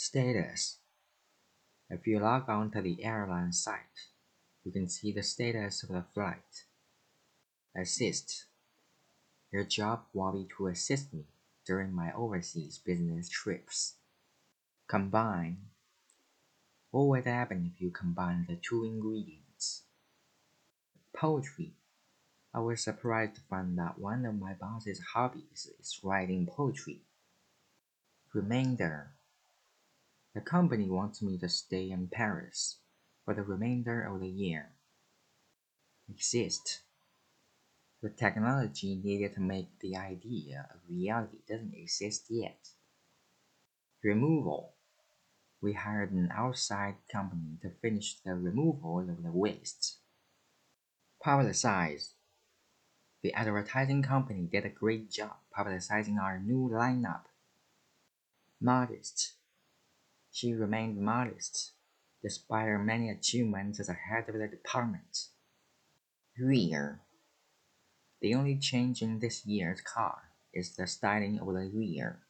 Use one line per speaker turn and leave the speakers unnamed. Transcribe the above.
Status If you log on to the airline site, you can see the status of the flight. Assist Your job will be to assist me during my overseas business trips. Combine What would happen if you combine the two ingredients? Poetry I was surprised to find that one of my boss's hobbies is writing poetry. Remainder The company wants me to stay in Paris for the remainder of the year. Exist The technology needed to make the idea a reality doesn't exist yet. Removal We hired an outside company to finish the removal of the waste. Publicize The advertising company did a great job publicizing our new lineup. Modest She remained modest despite her many achievements as a head of the department. Rear The only change in this year's car is the styling of the rear.